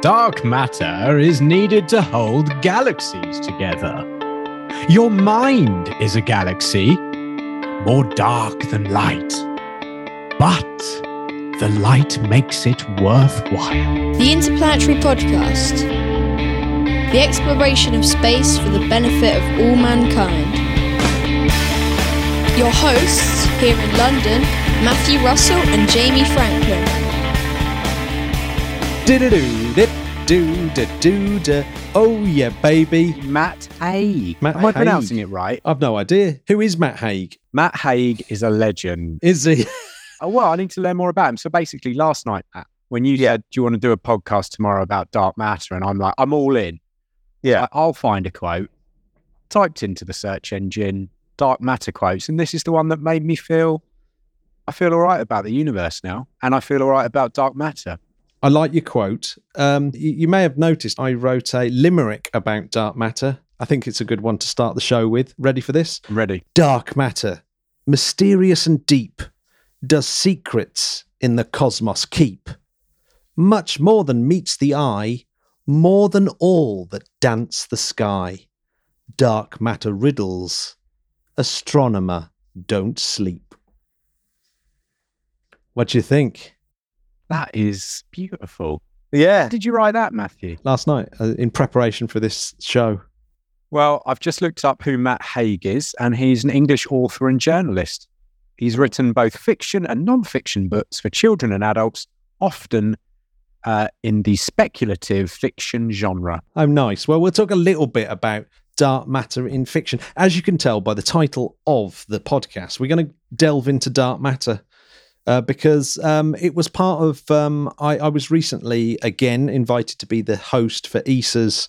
Dark matter is needed to hold galaxies together. Your mind is a galaxy, more dark than light. But the light makes it worthwhile. The Interplanetary Podcast. The exploration of space for the benefit of all mankind. Your hosts here in London, Matthew Russell and Jamie Franklin. Do-do-do-do-do-do-do. Oh yeah, baby. Matt Haig. Matt Am I Haig. pronouncing it right? I've no idea. Who is Matt Haig? Matt Haig is a legend. Is he? Oh, well, I need to learn more about him. So basically, last night, Matt, when you said, Do you want to do a podcast tomorrow about dark matter? And I'm like, I'm all in. Yeah. I- I'll find a quote, typed into the search engine, dark matter quotes. And this is the one that made me feel, I feel all right about the universe now. And I feel all right about dark matter. I like your quote. Um, you, you may have noticed I wrote a limerick about dark matter. I think it's a good one to start the show with. Ready for this? Ready. Dark matter, mysterious and deep, does secrets in the cosmos keep. Much more than meets the eye, more than all that dance the sky. Dark matter riddles, astronomer don't sleep. What do you think? That is beautiful. Yeah. Did you write that, Matthew? Last night, uh, in preparation for this show. Well, I've just looked up who Matt Haig is, and he's an English author and journalist. He's written both fiction and non-fiction books for children and adults, often uh, in the speculative fiction genre. Oh, nice. Well, we'll talk a little bit about dark matter in fiction. As you can tell by the title of the podcast, we're going to delve into dark matter uh, because um, it was part of. Um, I, I was recently again invited to be the host for ESA's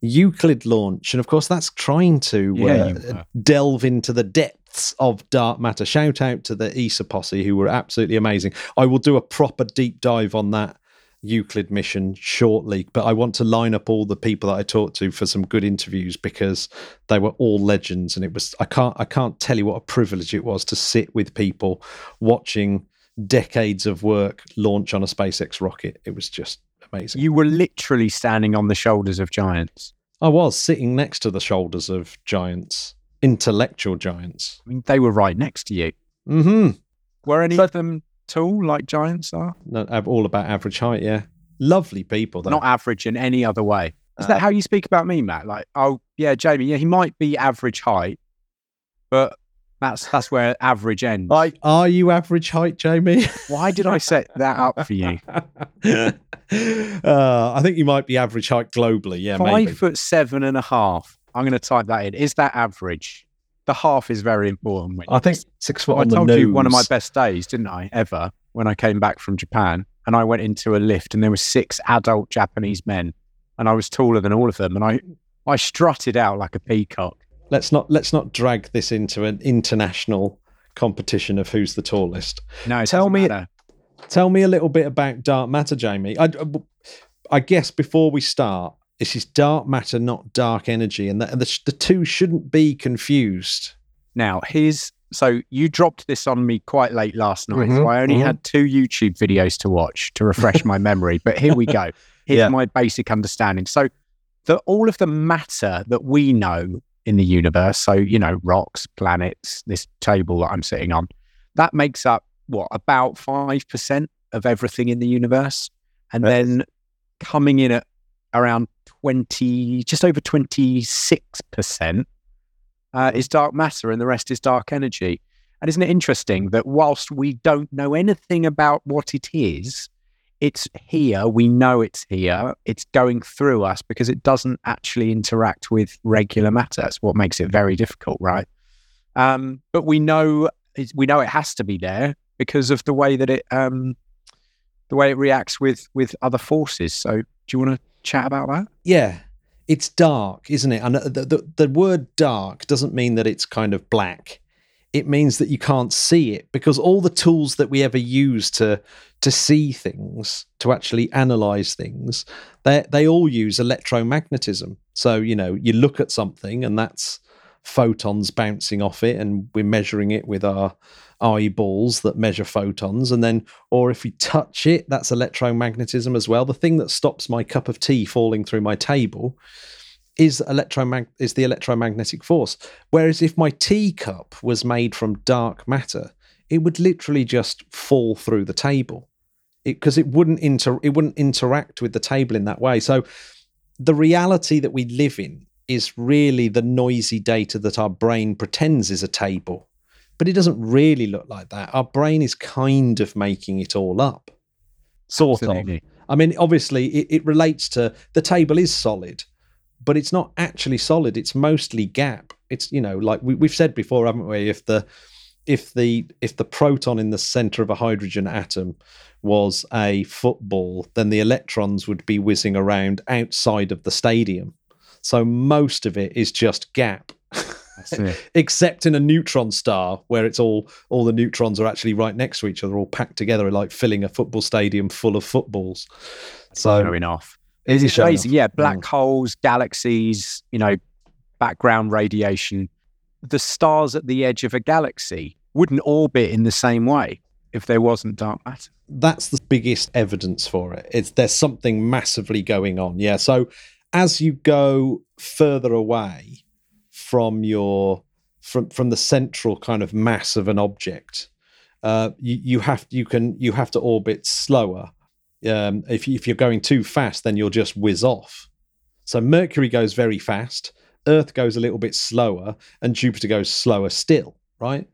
Euclid launch, and of course, that's trying to Yeah, uh, you delve into the depths of dark matter. Shout out to the ESA posse who were absolutely amazing. I will do a proper deep dive on that Euclid mission shortly, but I want to line up all the people that I talked to for some good interviews because they were all legends, and it was I can't I can't tell you what a privilege it was to sit with people watching decades of work launch on a SpaceX rocket. It was just amazing. You were literally standing on the shoulders of giants. I was sitting next to the shoulders of giants, intellectual giants. I mean, they were right next to you. Mm-hmm. Were any of them tall like giants are? No, all about average height. Yeah, lovely people. Though. Not average in any other way. Is Uh, that how you speak about me, Matt? Like, oh yeah, Jamie, yeah, he might be average height, but that's that's where average ends. Are, are you average height, Jamie? Why did I set that up for you? uh, I think you might be average height globally. Yeah, Five maybe. foot seven and a half. I'm going to type that in. Is that average? The half is very important. I think six foot I on the told nose. you one of my best days, didn't I? Ever when I came back from Japan and I went into a lift and there were six adult Japanese men and I was taller than all of them and I I strutted out like a peacock. Let's not let's not drag this into an international competition of who's the tallest. No, it Tell me- matter. Tell me a little bit about dark matter, Jamie. I, I guess before we start, this is dark matter, not dark energy, and the, the, the two shouldn't be confused. Now, here's so you dropped this on me quite late last night. Mhm, So I only mhm. had two YouTube videos to watch to refresh my memory. But here we go. Here's Yeah. my basic understanding. So the all of the matter that we know in the universe, so you know, rocks, planets, this table that I'm sitting on, that makes up what, about five percent of everything in the universe. And That's- then coming in at around twenty, just over twenty six percent uh, is dark matter and the rest is dark energy. And isn't it interesting that whilst we don't know anything about what it is, it's here, we know it's here, it's going through us because it doesn't actually interact with regular matter. That's what makes it very difficult, right? Um, but we know we know it has to be there because of the way that it um, the way it reacts with with other forces. So, do you want to chat about that? Yeah, it's dark, isn't it? And the, the, the word dark doesn't mean that it's kind of black. It means that you can't see it because all the tools that we ever use to to see things, to actually analyze things, they they all use electromagnetism. So you know, you look at something, and that's photons bouncing off it and we're measuring it with our eyeballs that measure photons and then or if we touch it that's electromagnetism as well the thing that stops my cup of tea falling through my table is electromag- is the electromagnetic force. Whereas if my teacup was made from dark matter it would literally just fall through the table. Because it, it, wouldn't inter it wouldn't interact with the table in that way. So the reality that we live in is really the noisy data that our brain pretends is a table. But it doesn't really look like that. Our brain is kind of making it all up. Sort Absolutely. of i mean obviously it, it relates to the table is solid but it's not actually solid it's mostly gap. It's you know like we, we've said before haven't we? If the if the if the proton in the center of a hydrogen atom was a football then the electrons would be whizzing around outside of the stadium. So most of it is just gap. Except in a neutron star where it's all all the neutrons are actually right next to each other all packed together like filling a football stadium full of footballs. So showing off it is amazing yeah black Mm. holes galaxies you know background radiation the stars at the edge of a galaxy wouldn't orbit in the same way if there wasn't dark matter that's the biggest evidence for it. It's there's something massively going on. Yeah. So as you go further away from your from from the central kind of mass of an object, uh, you you have you can you have to orbit slower. Um, if if you're going too fast, then you'll just whiz off. So Mercury goes very fast, Earth goes a little bit slower, and Jupiter goes slower still. Right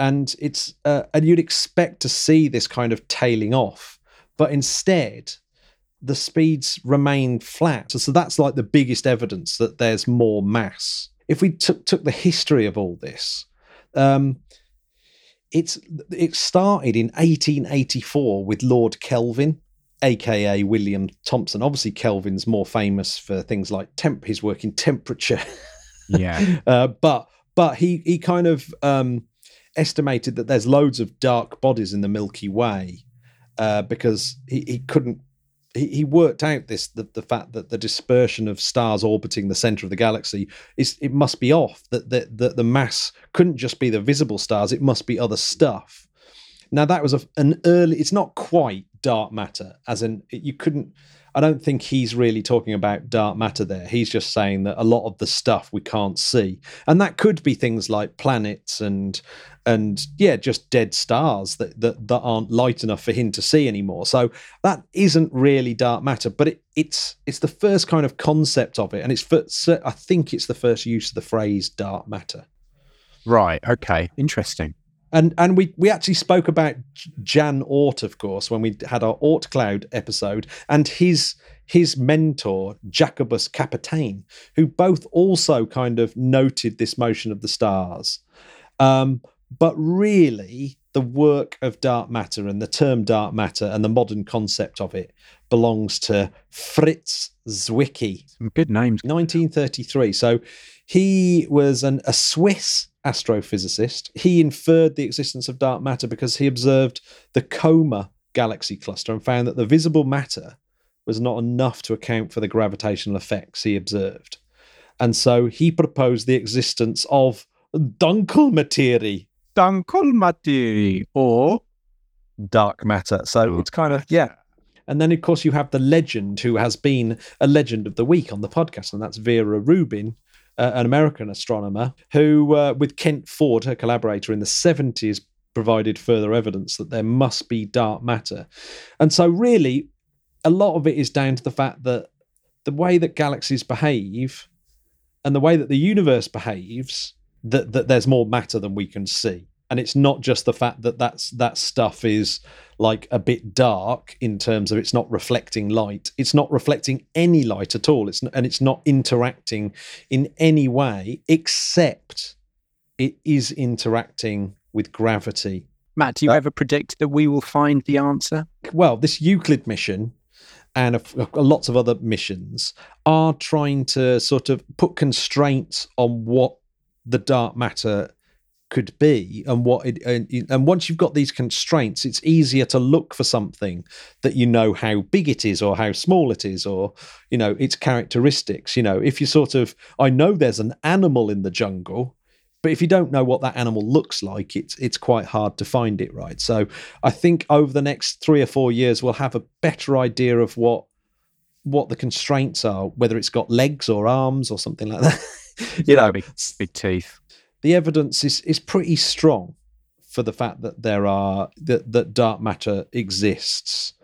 and it's uh, and you'd expect to see this kind of tailing off but instead the speeds remain flat so, so that's like the biggest evidence that there's more mass if we took took the history of all this um it's it started in 1884 with lord kelvin aka william thomson. Obviously kelvin's more famous for things like temp his work in temperature. Yeah. Uh, but but he he kind of um estimated that there's loads of dark bodies in the Milky Way uh, because he, he couldn't. He, he worked out this the, the fact that the dispersion of stars orbiting the center of the galaxy is it must be off that the, the the mass couldn't just be the visible stars it must be other stuff. Now that was a, an early it's not quite dark matter as in you couldn't I don't think he's really talking about dark matter there. He's just saying that a lot of the stuff we can't see, and that could be things like planets and and yeah, just dead stars that that, that aren't light enough for him to see anymore. So that isn't really dark matter, but it, it's it's the first kind of concept of it, and it's first, I think it's the first use of the phrase dark matter. right okay interesting And and we we actually spoke about Jan Oort, of course, when we had our Oort Cloud episode, and his his mentor Jacobus Kapteyn, who both also kind of noted this motion of the stars. Um, but really, the work of dark matter and the term dark matter and the modern concept of it belongs to Fritz Zwicky, some good names 1933. So he was an, a Swiss astrophysicist. He inferred the existence of dark matter because he observed the Coma galaxy cluster and found that the visible matter was not enough to account for the gravitational effects he observed. And so he proposed the existence of Dunkelmaterie, Dunkelmaterie or dark matter. So Oh. it's kind of, yeah. And then, of course, you have the legend who has been a legend of the week on the podcast, and that's Vera Rubin, uh, an American astronomer who, uh, with Kent Ford, her collaborator in the 70s, provided further evidence that there must be dark matter. And so, really, a lot of it is down to the fact that the way that galaxies behave and the way that the universe behaves, that, that there's more matter than we can see. And it's not just the fact that that's, that stuff is like a bit dark in terms of it's not reflecting light. It's not reflecting any light at all. It's n- and it's not interacting in any way except it is interacting with gravity. Matt, do you Uh, ever predict that we will find the answer? Well, this Euclid mission and a, a- lots of other missions are trying to sort of put constraints on what the dark matter could be and what it and, and once you've got these constraints it's easier to look for something that you know how big it is or how small it is or you know its characteristics. You know if you sort of i know there's an animal in the jungle but if you don't know what that animal looks like it's it's quite hard to find it right? So i think over the next 3 or 4 years we'll have a better idea of what what the constraints are whether it's got legs or arms or something like that. You know big, big teeth the evidence is is pretty strong for the fact that there are that, that dark matter exists,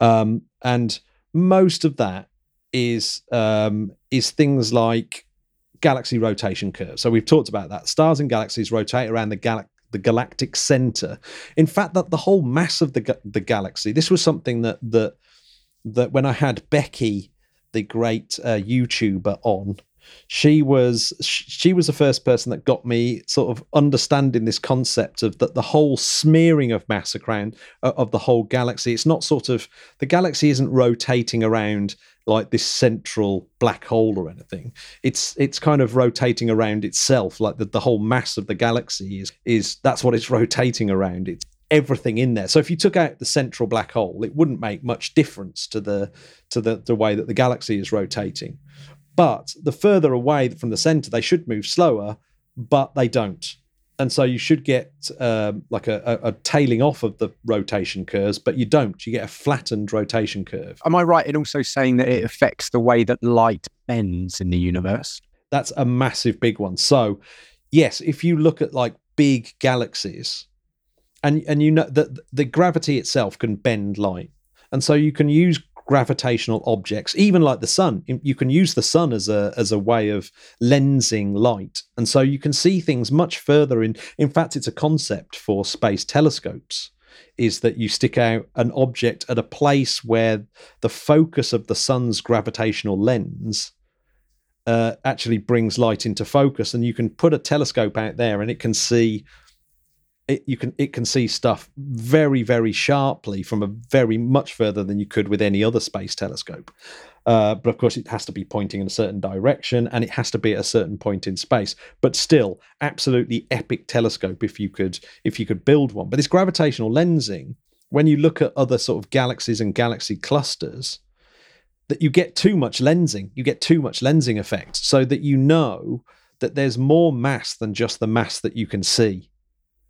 um, and most of that is um, is things like galaxy rotation curves. So we've talked about that. Stars and galaxies rotate around the galaxy the galactic center. In fact, that the whole mass of the the galaxy. This was something that that that when I had Becky, the great uh, YouTuber, on, she was she was the first person that got me sort of understanding this concept of that the whole smearing of mass around uh, of the whole galaxy. It's not sort of the galaxy isn't rotating around like this central black hole or anything. It's it's kind of rotating around itself like the, the whole mass of the galaxy is is that's what it's rotating around. It's everything in there. So if you took out the central black hole it wouldn't make much difference to the to the, the way that the galaxy is rotating but the further away from the center, they should move slower, but they don't. And so you should get um, like a, a, a, tailing off of the rotation curves, but you don't. You get a flattened rotation curve. Am I right in also saying that it affects the way that light bends in the universe? That's a massive big one. So, yes, if you look at like big galaxies, and and you know that the gravity itself can bend light, and so you can use gravitational objects, even like the sun. You can use the sun as a as a way of lensing light, and so you can see things much further. In in fact, it's a concept for space telescopes. Is that you stick out an object at a place where the focus of the sun's gravitational lens uh, actually brings light into focus, and you can put a telescope out there, and it can see it, you can it can see stuff very very sharply from a very much further than you could with any other space telescope. Uh, but of course, it has to be pointing in a certain direction, and it has to be at a certain point in space. But still, absolutely epic telescope if you could if you could build one. But this gravitational lensing, when you look at other sort of galaxies and galaxy clusters, that you get too much lensing, you get too much lensing effect, so that you know that there's more mass than just the mass that you can see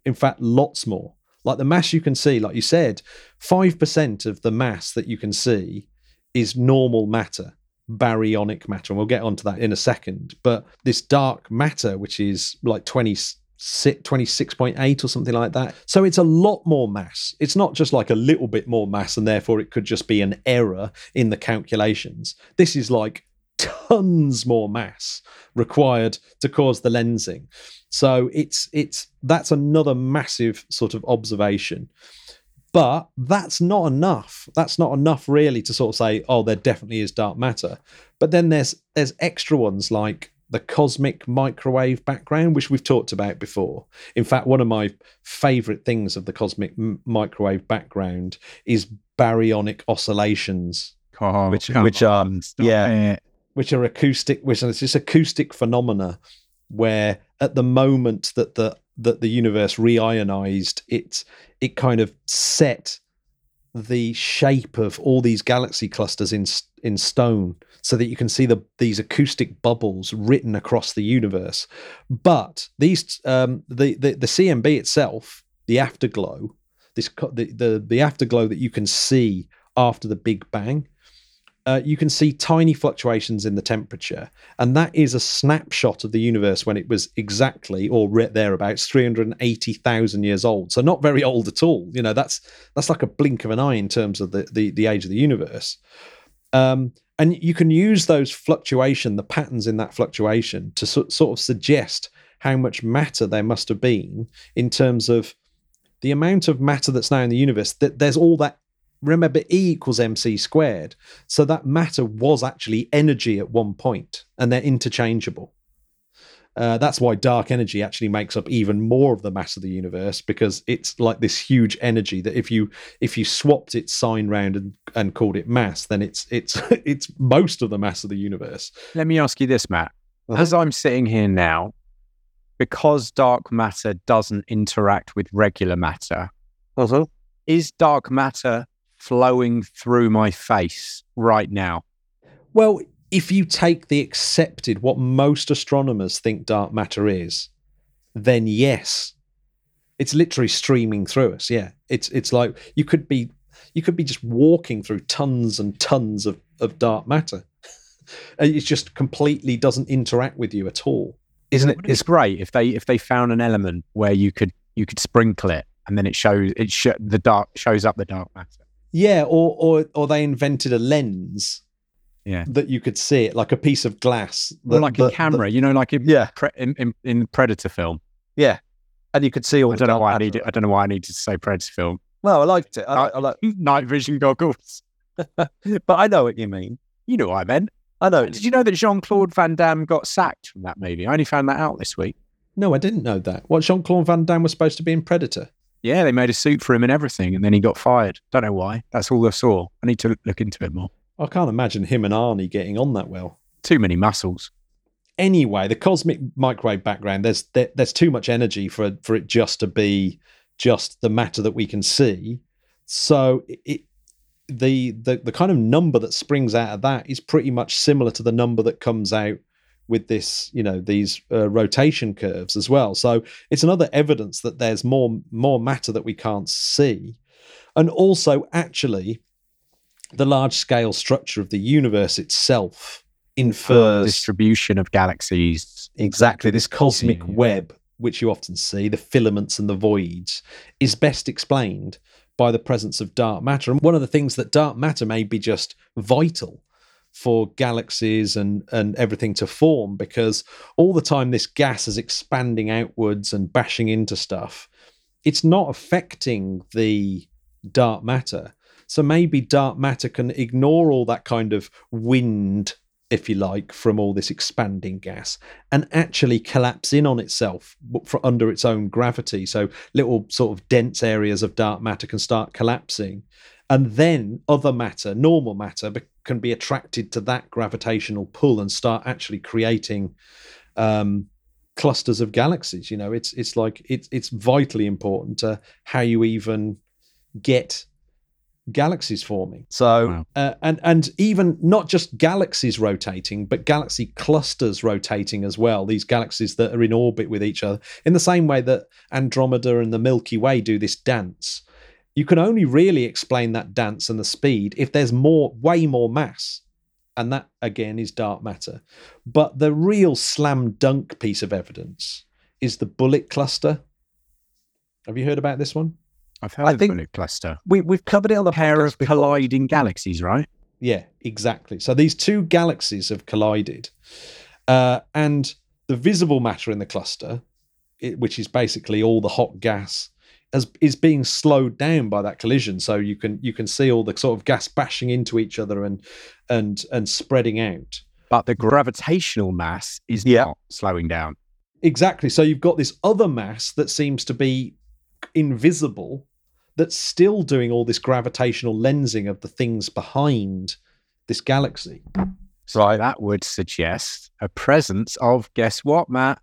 in fact, lots more. Like the mass you can see, like you said, 5% of the mass that you can see is normal matter, baryonic matter. And we'll get onto that in a second. But this dark matter, which is like 20, 26.8 or something like that. So it's a lot more mass. It's not just like a little bit more mass and therefore it could just be an error in the calculations. This is like tons more mass required to cause the lensing. So it's it's that's another massive sort of observation. But that's not enough. That's not enough really to sort of say, oh, there definitely is dark matter. But then there's there's extra ones like the cosmic microwave background, which we've talked about before. In fact, one of my favorite things of the cosmic m- microwave background is baryonic oscillations, oh, which um, which are yeah, it. Which are acoustic, which are just acoustic phenomena where at the moment that the that the universe reionized, it it kind of set the shape of all these galaxy clusters in in stone so that you can see the these acoustic bubbles written across the universe. But these um, the, the the CMB itself the afterglow this the, the the afterglow that you can see after the big bang uh, you can see tiny fluctuations in the temperature, and that is a snapshot of the universe when it was exactly or thereabouts 380,000 years old. So not very old at all. You know, that's that's like a blink of an eye in terms of the the, the age of the universe. Um, and you can use those fluctuation, the patterns in that fluctuation, to so, sort of suggest how much matter there must have been in terms of the amount of matter that's now in the universe. That there's all that remember E equals mc squared. So that matter was actually energy at one point, and they're interchangeable. Uh, that's why dark energy actually makes up even more of the mass of the universe because it's like this huge energy that if you if you swapped its sign round and, and called it mass, then it's it's it's most of the mass of the universe. Let me ask you this, Matt. Uh-huh. As I'm sitting here now, because dark matter doesn't interact with regular matter, Uh-huh. is dark matter flowing through my face right now? Well, if you take the accepted what most astronomers think dark matter is, then yes, it's literally streaming through us. Yeah, it's it's like you could be you could be just walking through tons and tons of of dark matter. And it just completely doesn't interact with you at all. Isn't it? It's great if they if they found an element where you could you could sprinkle it and then it shows it sh- the dark shows up the dark matter. Yeah, or or or they invented a lens. Yeah. that you could see it like a piece of glass. Or like that- a camera, you know, like in, Yeah. pre- in, in, in Predator film. Yeah, and you could see all. I don't know why I need I don't know why I needed to say Predator film. Well, I liked it. I, I- I like, Night vision goggles. but I know what you mean. You know what I meant. I know. Did you know that Jean Claude Van Damme got sacked from that movie? I only found that out this week. No, I didn't know that. What Jean Claude Van Damme was supposed to be in Predator. Yeah, they made a suit for him and everything, and then he got fired. Don't know why. That's all I saw. I need to look into it more. I can't imagine him and Arnie getting on that well. Too many muscles. Anyway, the cosmic microwave background, there's there, there's too much energy for for it just to be just the matter that we can see. So it the the the kind of number that springs out of that is pretty much similar to the number that comes out with this you know these uh, rotation curves as well so it's another evidence that there's more more matter that we can't see and also actually the large scale structure of the universe itself infers Distribution of galaxies. exactly this cosmic Yeah. web which you often see the filaments and the voids is best explained by the presence of dark matter and one of the things that dark matter may be just vital for galaxies and and everything to form because all the time this gas is expanding outwards and bashing into stuff it's not affecting the dark matter. So maybe dark matter can ignore all that kind of wind if you like from all this expanding gas and actually collapse in on itself for under its own gravity. So little sort of dense areas of dark matter can start collapsing. And then other matter normal matter can be attracted to that gravitational pull and start actually creating um, clusters of galaxies you know? It's it's like it's it's vitally important to how you even get galaxies forming. So Wow. uh, and and even not just galaxies rotating but galaxy clusters rotating as well. These galaxies that are in orbit with each other. In the same way that andromeda and the milky way do this dance you can only really explain that dance and the speed if there's more way more mass and that again is dark matter but the real slam dunk piece of evidence is the bullet cluster have you heard about this one I've heard I of the bullet cluster. we, we've covered it on the Pair of colliding galaxies, right? Yeah, exactly. So these two galaxies have collided, uh, and the visible matter in the cluster, it, which is basically all the hot gas, as, is being slowed down by that collision. So you can you can see all the sort of gas bashing into each other and and and spreading out. But the gravitational mass is Yeah. not slowing down. Exactly. So you've got this other mass that seems to be invisible, that's still doing all this gravitational lensing of the things behind this galaxy. So that would suggest a presence of guess what, Matt?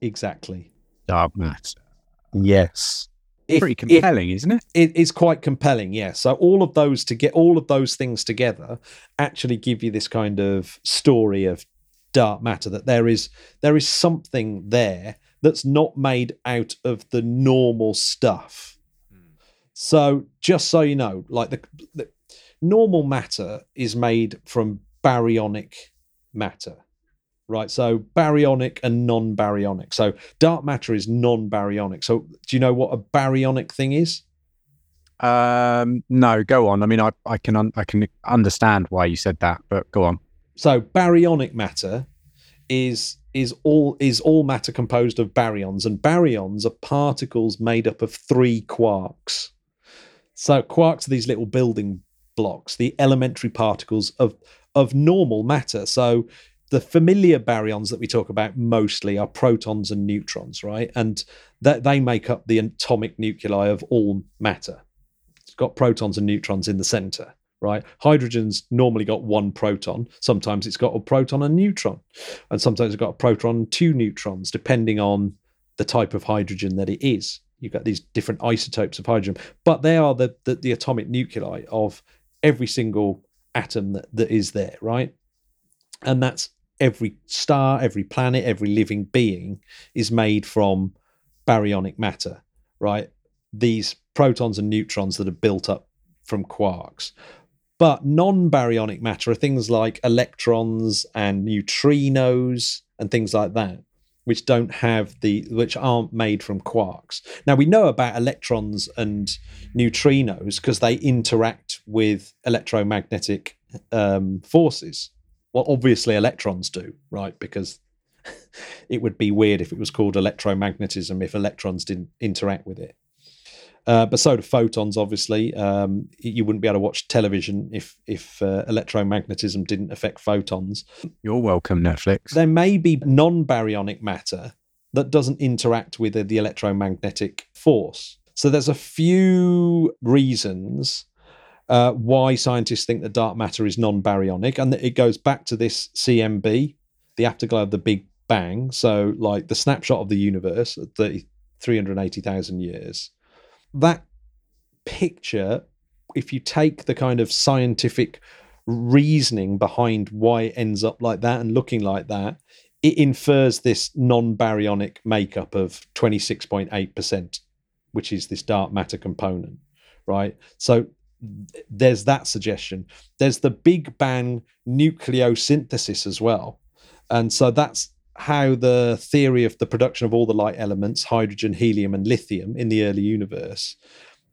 Exactly. Dark matter. Yes. Pretty compelling, isn't it? it is quite compelling, yeah. So all of those to get all of those things together actually give you this kind of story of dark matter that there is there is something there that's not made out of the normal stuff. Hmm. So just so you know, like the, the normal matter is made from baryonic matter. Right, so baryonic and non-baryonic. So dark matter is non-baryonic. So do you know what a baryonic thing is? Um, no, go on. I mean, I, I can un- I can understand why you said that, but go on. So baryonic matter is is all is all matter composed of baryons, and baryons are particles made up of three quarks. So quarks are these little building blocks, the elementary particles of of normal matter. So the familiar baryons that we talk about mostly are protons and neutrons, right? And that they make up the atomic nuclei of all matter. It's got protons and neutrons in the center. right? Hydrogen's normally got one proton. Sometimes it's got a proton and neutron, and sometimes it's got a proton and two neutrons, depending on the type of hydrogen that it is. You've got these different isotopes of hydrogen, but they are the, the, the atomic nuclei of every single atom that, that is there, right? And that's every star, every planet, every living being is made from baryonic matter, right? These protons and neutrons that are built up from quarks. But non baryonic matter are things like electrons and neutrinos and things like that, which don't have the, which aren't made from quarks. Now we know about electrons and neutrinos because they interact with electromagnetic um, forces. Well, obviously electrons do, right? Because it would be weird if it was called electromagnetism if electrons didn't interact with it. Uh, but so do photons. Obviously, um, you wouldn't be able to watch television if if uh, electromagnetism didn't affect photons. You're welcome, Netflix. There may be non-baryonic matter that doesn't interact with the electromagnetic force. So there's a few reasons uh, why scientists think that dark matter is non-baryonic, and that it goes back to this CMB, the afterglow of the Big Bang. So, like the snapshot of the universe at 30, 380,000 years that picture, if you take the kind of scientific reasoning behind why it ends up like that and looking like that, it infers this non baryonic makeup of 26.8%, which is this dark matter component, right? So there's that suggestion. There's the Big Bang nucleosynthesis as well. And so that's how the theory of the production of all the light elements, hydrogen, helium, and lithium in the early universe,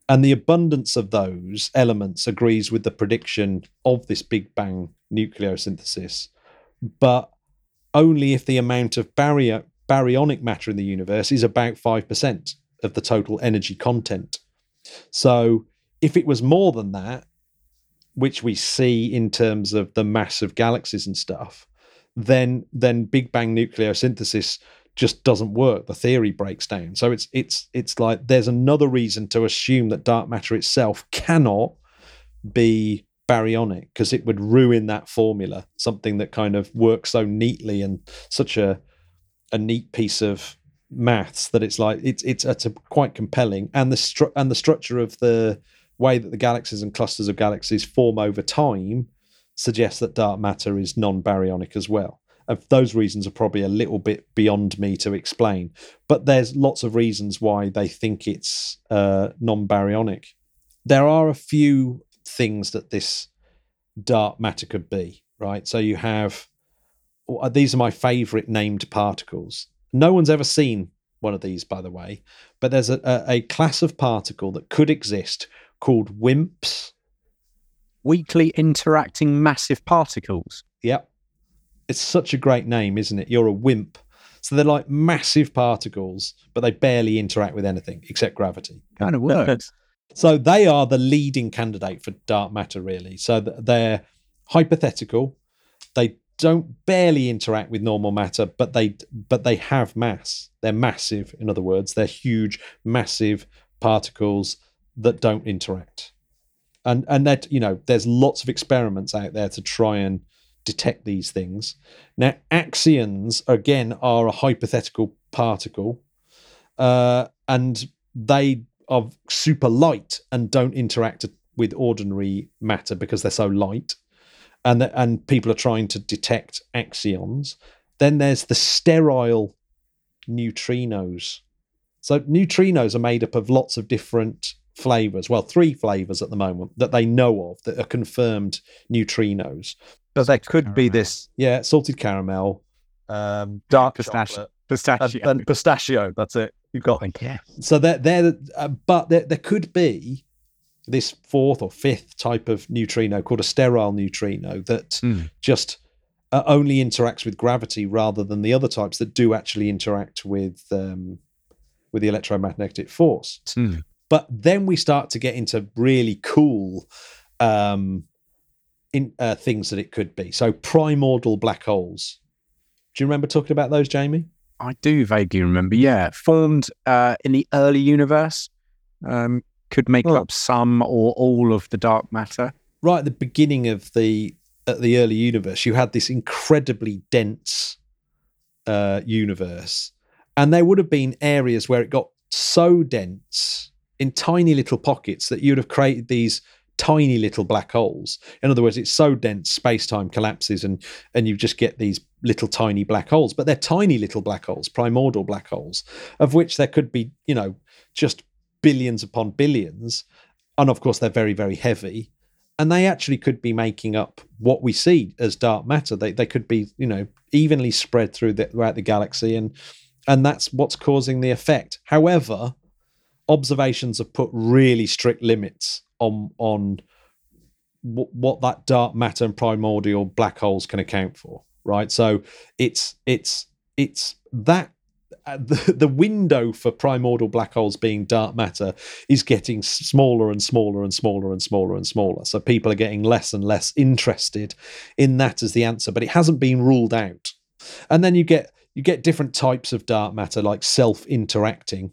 and the abundance of those elements agrees with the prediction of this Big Bang nucleosynthesis, but only if the amount of barrier, baryonic matter in the universe is about 5% of the total energy content. So if it was more than that, which we see in terms of the mass of galaxies and stuff, then then Big Bang nucleosynthesis just doesn't work. The theory breaks down. So it's it's it's like there's another reason to assume that dark matter itself cannot be baryonic because it would ruin that formula, something that kind of works so neatly and such a a neat piece of maths that it's like it's it's it's quite compelling and the stru- and the structure of the way that the galaxies and clusters of galaxies form over time suggests that dark matter is non baryonic as well. And those reasons are probably a little bit beyond me to explain, but there's lots of reasons why they think it's uh, non baryonic. There are a few things that this dark matter could be, right? So you have uh, these are my favorite named particles. No one's ever seen one of these, by the way, but there's a, a, a class of particle that could exist called WIMPs weakly interacting massive particles. Yep. It's such a great name, isn't it? You're a WIMP. So they're like massive particles, but they barely interact with anything except gravity. Kind of works. so they are the leading candidate for dark matter, really. So they're hypothetical. They don't barely interact with normal matter, but they but they have mass. They're massive. In other words, they're huge, massive particles that don't interact. And and that you know there's lots of experiments out there to try and detect these things. Now axions again are a hypothetical particle uh, and they are super light and don't interact with ordinary matter because they're so light. And the, and people are trying to detect axions. Then there's the sterile neutrinos. So neutrinos are made up of lots of different flavors. Well, three flavors at the moment that they know of that are confirmed neutrinos. But there could caramel. be this. Yeah, salted caramel, um, dark pistachio, pistachio, and, and, pistachio. That's it. You've got. Yeah. So there, there, uh, but there, there could be this fourth or fifth type of neutrino called a sterile neutrino that mm. just uh, only interacts with gravity rather than the other types that do actually interact with um, with the electromagnetic force. Mm. But then we start to get into really cool um, in, uh, things that it could be. So primordial black holes. Do you remember talking about those, Jamie? I do vaguely remember. Yeah, formed uh, in the early universe, um, could make oh. up some or all of the dark matter. right at the beginning of the at the early universe, you had this incredibly dense uh, universe, and there would have been areas where it got so dense in tiny little pockets that you'd have created these tiny little black holes. In other words, it's so dense, space time collapses, and and you just get these little tiny black holes. But they're tiny little black holes, primordial black holes, of which there could be, you know, just billions upon billions. And of course, they're very, very heavy. And they actually could be making up what we see as dark matter. They they could be, you know, evenly spread through the, throughout the galaxy, and and that's what's causing the effect. However, observations have put really strict limits on on w- what that dark matter and primordial black holes can account for. Right, so it's it's it's that uh, the, the window for primordial black holes being dark matter is getting smaller and smaller and smaller and smaller and smaller. So people are getting less and less interested in that as the answer, but it hasn't been ruled out. And then you get you get different types of dark matter, like self-interacting.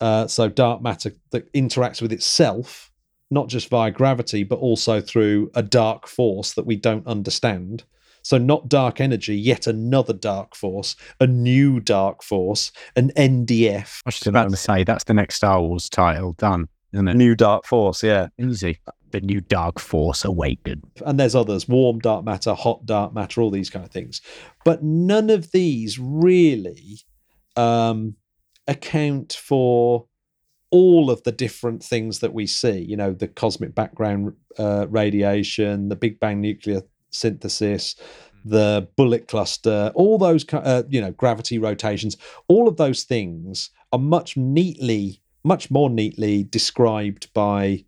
Uh, so dark matter that interacts with itself, not just via gravity, but also through a dark force that we don't understand. So, not dark energy, yet another dark force, a new dark force, an NDF. I was just about to say that's the next Star Wars title. Done, isn't it? New Dark Force, yeah. Easy. The new Dark Force awakened. And there's others warm dark matter, hot dark matter, all these kind of things. But none of these really um, account for all of the different things that we see. You know, the cosmic background uh, radiation, the Big Bang nuclear synthesis, the bullet cluster, all those uh, you know gravity rotations, all of those things are much neatly, much more neatly described by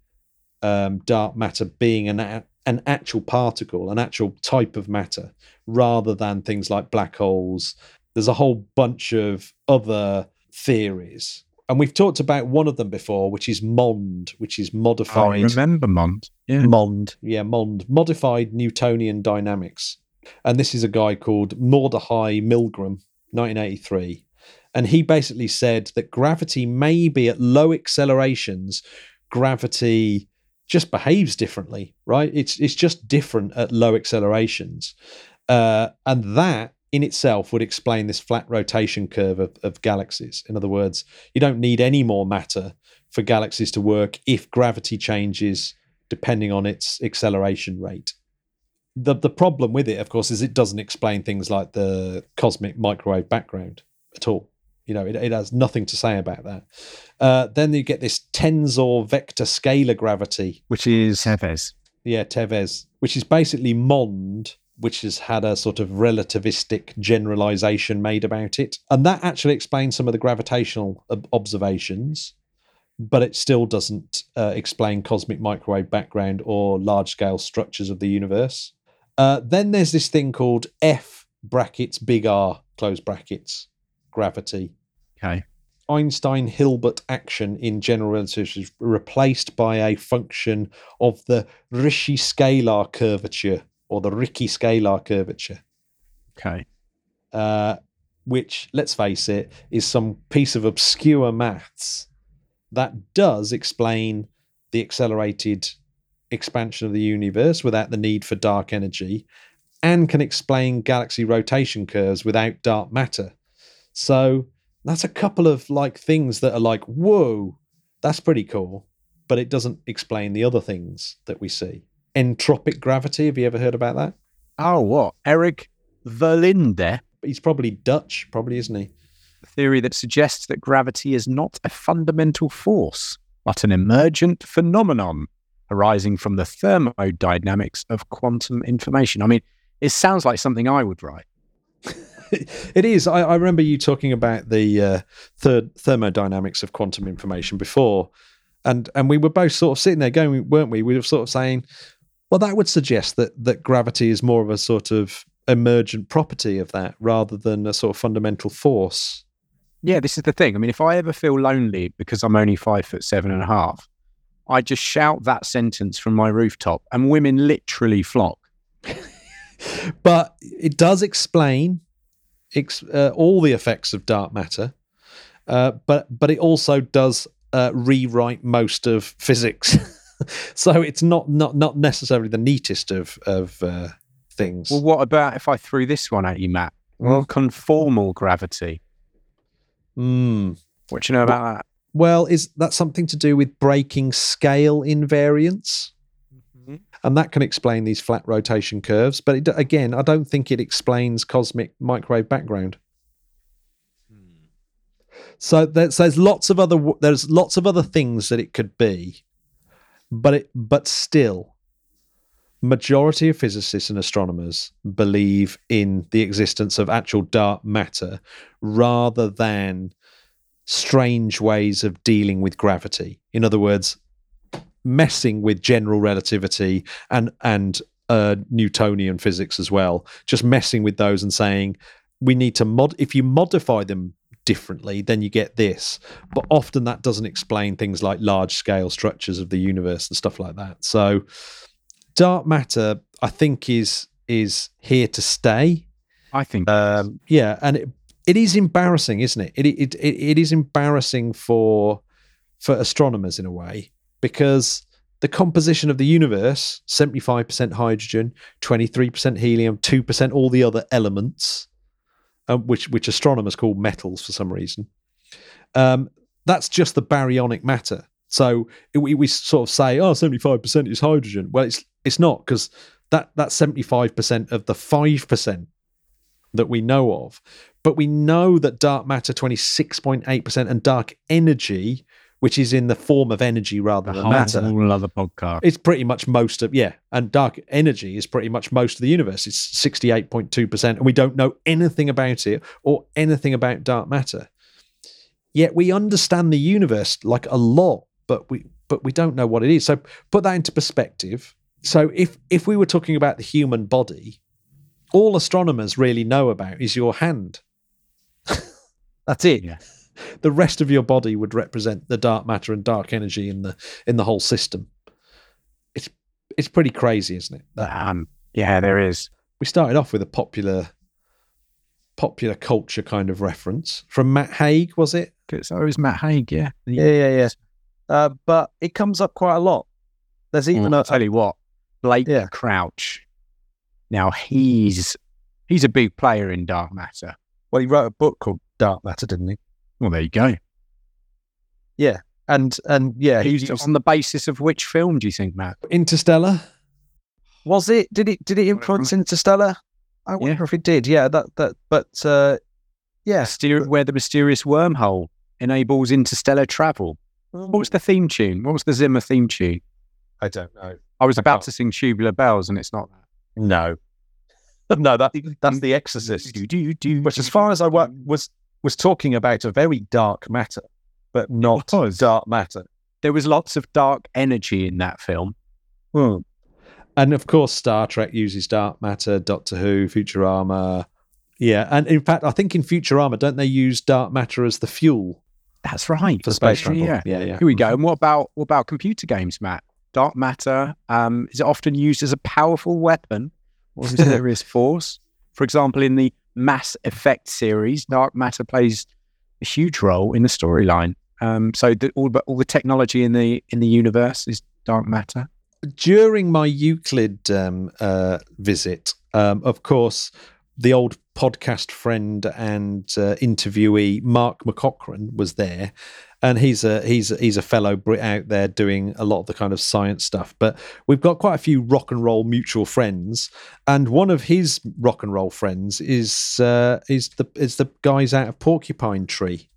um, dark matter being an a- an actual particle, an actual type of matter, rather than things like black holes. There's a whole bunch of other theories. And we've talked about one of them before, which is MOND, which is Oh, I modified. remember Mond. Yeah. Mond. Yeah, MOND, modified Newtonian dynamics. And this is a guy called Mordechai Milgrom, 1983. And he basically said that gravity may be at low accelerations, gravity just behaves differently, right? It's it's just different at low accelerations. Uh, and that in itself would explain this flat rotation curve of, of galaxies. In other words, you don't need any more matter for galaxies to work if gravity changes depending on its acceleration rate. The the problem with it, of course, is it doesn't explain things like the cosmic microwave background at all. You know, it, it has nothing to say about that. Uh, then you get this tensor vector scalar gravity, Which is TeVeS. yeah, TeVeS, which is basically MOND, which has had a sort of relativistic generalization made about it. And that actually explains some of the gravitational observations, but it still doesn't uh, explain cosmic microwave background or large scale structures of the universe. Uh, then there's this thing called F brackets big R close brackets gravity. Okay. Einstein Hilbert action in general relativity is replaced by a function of the Ricci scalar curvature or the Ricci scalar curvature, Okay. uh, which, let's face it, is some piece of obscure maths that does explain the accelerated expansion of the universe without the need for dark energy and can explain galaxy rotation curves without dark matter. So that's a couple of like things that are like, whoa, that's pretty cool. But it doesn't explain the other things that we see. Entropic gravity, have you ever heard about that? Oh, what? Erik Verlinde, He's probably Dutch, probably, isn't he? a theory that suggests that gravity is not a fundamental force, but an emergent phenomenon arising from the thermodynamics of quantum information. I mean, it sounds like something I would write. it is. I, I remember you talking about the uh, third thermodynamics of quantum information before, and and we were both sort of sitting there going, weren't we? We were sort of saying, well, that would suggest that that gravity is more of a sort of emergent property of that rather than a sort of fundamental force. Yeah, this is the thing. I mean, if I ever feel lonely because I'm only five foot seven and a half, I just shout that sentence from my rooftop, and women literally flock. but it does explain ex- uh, all the effects of dark matter, uh, but but it also does uh, rewrite most of physics. so it's not not not necessarily the neatest of of uh, things. Well, what about if I threw this one at you, Matt? Well, conformal gravity. Hmm. What do you know about that? Well, is that something to do with breaking scale invariance? And that can explain these flat rotation curves. But it, again, I don't think it explains cosmic microwave background. So there's, there's lots of other there's lots of other things that it could be, but it but still, majority of physicists and astronomers believe in the existence of actual dark matter rather than strange ways of dealing with gravity. In other words, messing with general relativity and and uh, Newtonian physics as well. Just messing with those and saying we need to mod. If you modify them differently, then you get this. But often that doesn't explain things like large scale structures of the universe and stuff like that. So dark matter, I think, is is here to stay. I think. Um, yeah, and it, it is embarrassing, isn't it? It, it? it it is embarrassing for for astronomers in a way because the composition of the universe 75% hydrogen 23% helium 2% all the other elements um, which which astronomers call metals for some reason. Um, that's just the baryonic matter. So we, we sort of say oh 75% is hydrogen. Well it's it's not because that that's 75% of the 5% that we know of. But we know that dark matter 26.8% and dark energy which is in the form of energy rather the than matter. whole other podcast. it's pretty much most of yeah and dark energy is pretty much most of the universe. It's 68.2% and we don't know anything about it or anything about dark matter. Yet we understand the universe like a lot but we but we don't know what it is. So put that into perspective. So if if we were talking about the human body all astronomers really know about is your hand. That's it. Yeah. The rest of your body would represent the dark matter and dark energy in the in the whole system it's it's pretty crazy isn't it that Um, yeah, there is. we started off with a popular popular culture kind of reference from matt haig was it So was Matt Haig, yeah. Yeah, yeah, yeah. Uh, but it comes up quite a lot. There's even I'll a, tell you what, Blake Yeah. Crouch. Now he's he's a big player in dark matter. well, he wrote a book called Dark Matter, didn't he? Well, there you go. Yeah, and and yeah, he He's used- on the basis of which film do you think, Matt? interstellar was it? Did it? Did it influence Interstellar? I wonder if it did. Yeah, that that. But uh, yeah, Myster- where the mysterious wormhole enables interstellar travel. What was the theme tune? What was the Zimmer theme tune? I don't know. I was I about can't- to sing Tubular Bells, and it's not that. No, no, that that's The Exorcist. Do, do, do, Which, as far as I wa- was was talking about a very dark matter, but not dark matter. there was lots of dark energy in that film. Hmm. and of course star trek uses dark matter doctor who futurama yeah and in fact i think in futurama don't they use dark matter as the fuel That's right. for space travel Yeah. yeah yeah Here we go. And what about what about computer games, Matt? Dark matter um, is it often used as a powerful weapon or as a force? For example, in the Mass Effect series, dark matter plays a huge role in the storyline. Um, so the, all all the technology in the in the universe is dark matter. during my Euclid um, uh, visit, um, of course, the old podcast friend and uh, interviewee Mark McCaughrean was there, and he's a he's a, he's a fellow Brit out there doing a lot of the kind of science stuff. But we've got quite a few rock and roll mutual friends, and one of his rock and roll friends is uh, is the is the guys out of Porcupine Tree.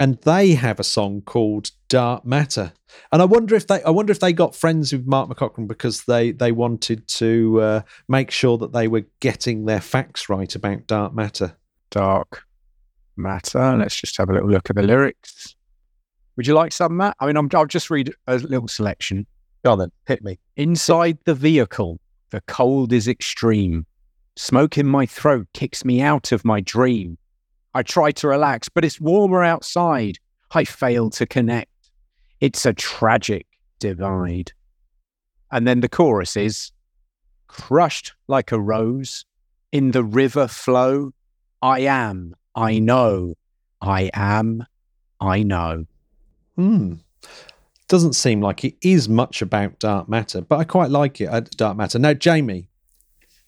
And they have a song called "Dark Matter," and I wonder if they I wonder if they got friends with Mark McCaughrean because they they wanted to uh, make sure that they were getting their facts right about dark matter. Dark matter. Let's just have a little look at the lyrics. Would you like some, Matt? I mean, I'm, I'll just read a little selection. Go on then, hit me. Inside the vehicle, the cold is extreme. Smoke in my throat kicks me out of my dream. I try to relax, but it's warmer outside. I fail to connect. It's a tragic divide. And then the chorus is crushed like a rose in the river flow. I am, I know, I am, I know. Hmm. doesn't seem like it is much about dark matter, but I quite like it. uh, Dark matter. Now, Jamie.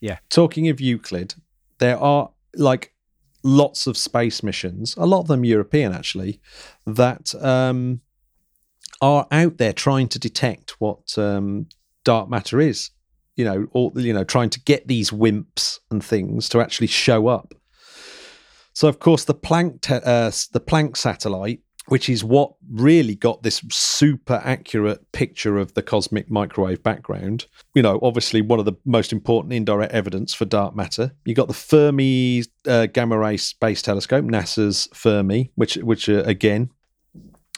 Yeah. Talking of Euclid, there are like lots of space missions, a lot of them European actually, that um, are out there trying to detect what um, dark matter is. You know, or you know, trying to get these wimps and things to actually show up. So, of course, the Planck te- uh, the Planck satellite, which is what really got this super accurate picture of the cosmic microwave background. You know, obviously one of the most important indirect evidence for dark matter. You got the Fermi uh, Gamma Ray Space Telescope, NASA's Fermi, which which uh, again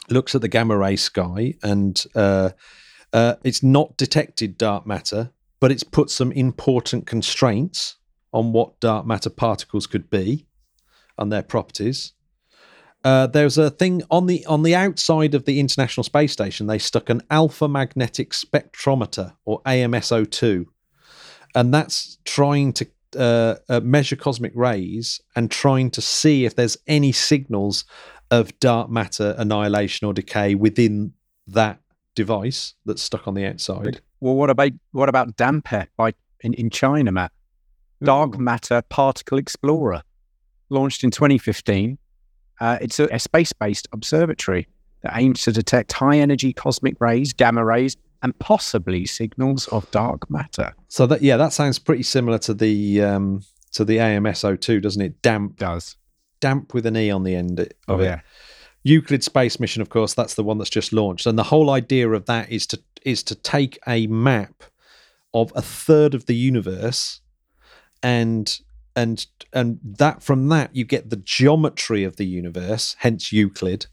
looks at the gamma ray sky and uh, uh, it's not detected dark matter, but it's put some important constraints on what dark matter particles could be and their properties. Uh, there's a thing on the on the outside of the International Space Station. They stuck an alpha magnetic spectrometer or AMS-02, and that's trying to uh, uh, measure cosmic rays and trying to see if there's any signals of dark matter annihilation or decay within that device that's stuck on the outside. Well, what about what about Dampe by in, in China, Matt? Dark Matter Particle Explorer, launched in 2015. Uh, it's a, a space-based observatory that aims to detect high-energy cosmic rays, gamma rays, and possibly signals of dark matter. So that yeah, that sounds pretty similar to the um, to the AMS-02, doesn't it? Damp, Does damp with an e on the end of oh it. yeah, Euclid space mission, of course, that's the one that's just launched, and the whole idea of that is to is to take a map of a third of the universe, and and and that from that you get the geometry of the universe, hence Euclid,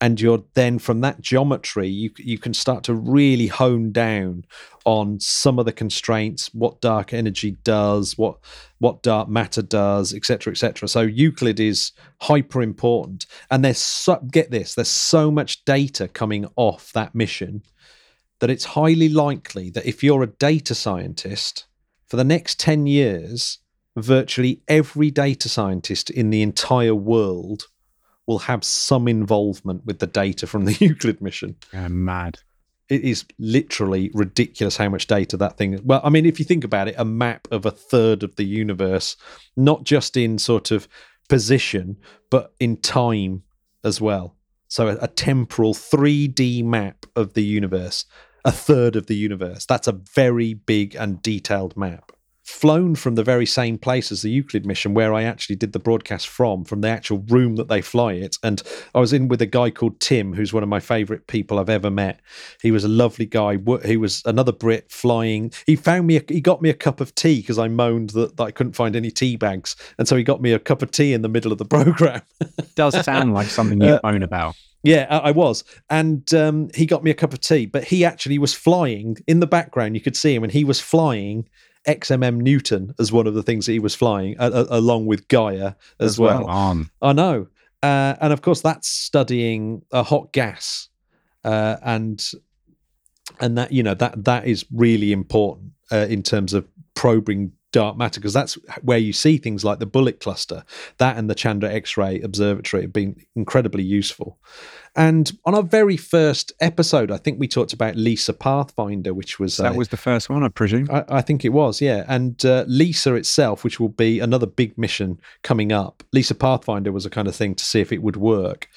and you're then from that geometry you you can start to really hone down on some of the constraints, what dark energy does, what what dark matter does, etc., etc. So Euclid is hyper important, and there's so, get this, there's so much data coming off that mission that it's highly likely that if you're a data scientist for the next ten years, virtually every data scientist in the entire world will have some involvement with the data from the Euclid mission. Yeah mad. it is literally ridiculous how much data that thing well i mean if you think about it a map of a third of the universe not just in sort of position but in time as well. So a, a temporal 3d map of the universe a third of the universe. That's a very big and detailed map flown from the very same place as the Euclid mission where I actually did the broadcast from, from the actual room that they fly it. And I was in with a guy called Tim, who's one of my favorite people I've ever met. He was a lovely guy. He was another Brit flying. He found me, a, he got me a cup of tea because I moaned that, that I couldn't find any tea bags. And so he got me a cup of tea in the middle of the program. Does sound like something you Uh, moan about. Yeah, I was. And um, he got me a cup of tea, but he actually was flying in the background. You could see him, and he was flying XMM Newton as one of the things that he was flying, a- a- along with Gaia as, well. On. I know. Uh, and of course, that's studying a hot gas. Uh, and and that you know that that is really important uh, in terms of probing dark matter because that's where you see things like the bullet cluster that and the chandra x-ray observatory have been incredibly useful and on our very first episode i think we talked about lisa pathfinder which was that a- was the first one, I presume. I, I think it was, yeah. And uh, Lisa itself, which will be another big mission coming up, Lisa Pathfinder was a kind of thing to see if it would work,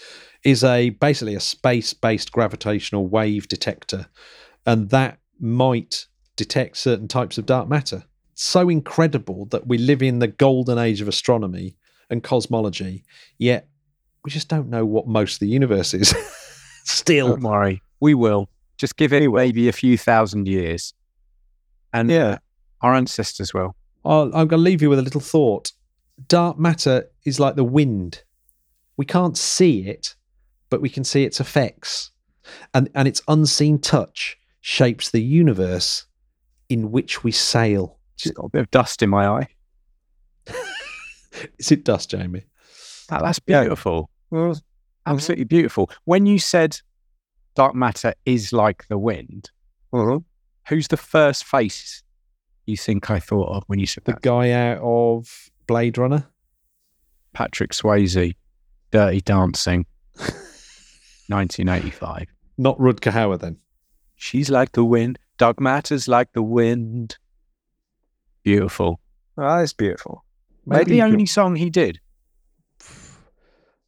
is a basically a space-based gravitational wave detector, and that might detect certain types of dark matter. So incredible that we live in the golden age of astronomy and cosmology, yet we just don't know what most of the universe is. Still, Don't worry, we will. Just give it maybe a few thousand years, and yeah. our ancestors will. I'll, I'm going to leave you with a little thought. Dark matter is like the wind. We can't see it, but we can see its effects. And, and its unseen touch shapes the universe in which we sail. Just got a bit of dust in my eye. Is it dust, Jamie? That, that's beautiful. Mm-hmm. Absolutely beautiful. When you said dark matter is like the wind, mm-hmm. who's the first face you think I thought of when you said The that? guy out of Blade Runner? Patrick Swayze, Dirty Dancing, 1985. Not Rutger Hauer then. She's like the wind. Dark matter's like the wind. Beautiful. Oh, that's beautiful. Maybe the only song he did.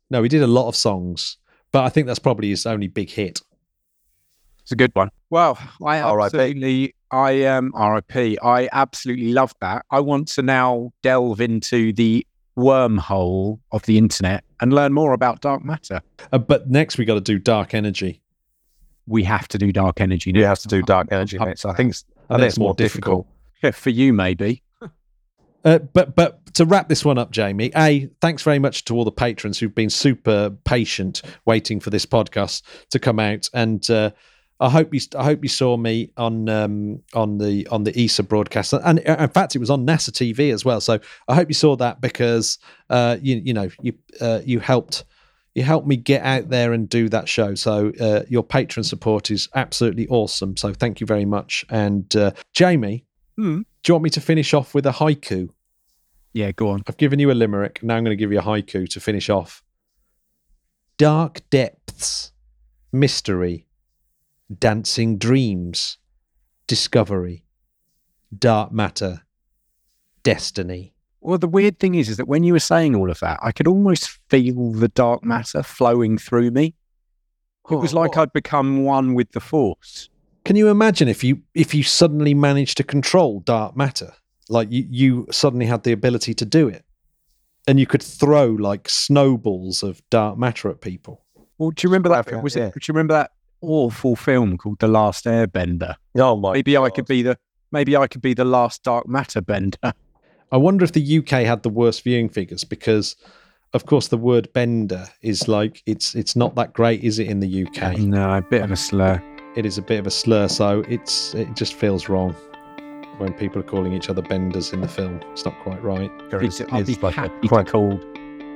No, he did a lot of songs, but I think that's probably his only big hit. It's a good one. Well, I R.I.P.. absolutely, I um, RIP. I absolutely love that. I want to now delve into the wormhole of the internet and learn more about dark matter. Uh, but next we got to do Dark Energy. We have to do dark energy. You now. have to do dark energy, Up mate. So I think, it's- I think it's more difficult. Yeah, for you, maybe. Uh, but but to wrap this one up, Jamie, a thanks very much to all the patrons who've been super patient waiting for this podcast to come out, and uh, I hope you I hope you saw me on um, on the on the ESA broadcast, and in fact it was on NASA TV as well. So I hope you saw that because uh, you you know you uh, you helped. You helped me get out there and do that show. So uh, your patron support is absolutely awesome. So thank you very much. And uh, Jamie, Hmm. do you want me to finish off with a haiku? Yeah, go on. I've given you a limerick. Now I'm going to give you a haiku to finish off. Dark depths, mystery, dancing dreams, discovery, dark matter, destiny. Well, the weird thing is, is that when you were saying all of that, I could almost feel the dark matter flowing through me. It was like I'd become one with the force. Can you imagine if you if you suddenly managed to control dark matter? Like you, you suddenly had the ability to do it. And you could throw like snowballs of dark matter at people. Well, do you remember that? Quite, Was yeah. it? Do you remember that awful film called The Last Airbender? Oh my! maybe I could be the maybe I could be the last dark matter bender. I wonder if the UK had the worst viewing figures because, of course, the word bender is like it's it's not that great, is it? In the UK, no, a bit of a slur. It is a bit of a slur, so it's it just feels wrong when people are calling each other benders in the film. It's not quite right. There is- I'd be is like a happy quite- to called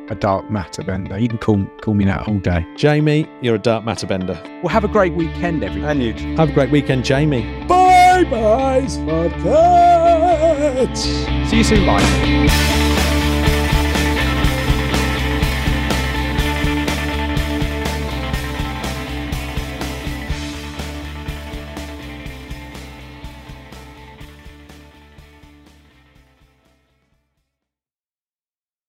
a dark matter bender. You can call call me that all day. Jamie, you're a dark matter bender. Well, have a great weekend, everyone. And you. Have a great weekend, Jamie. Bye bye, Podcast. See you soon. Bye.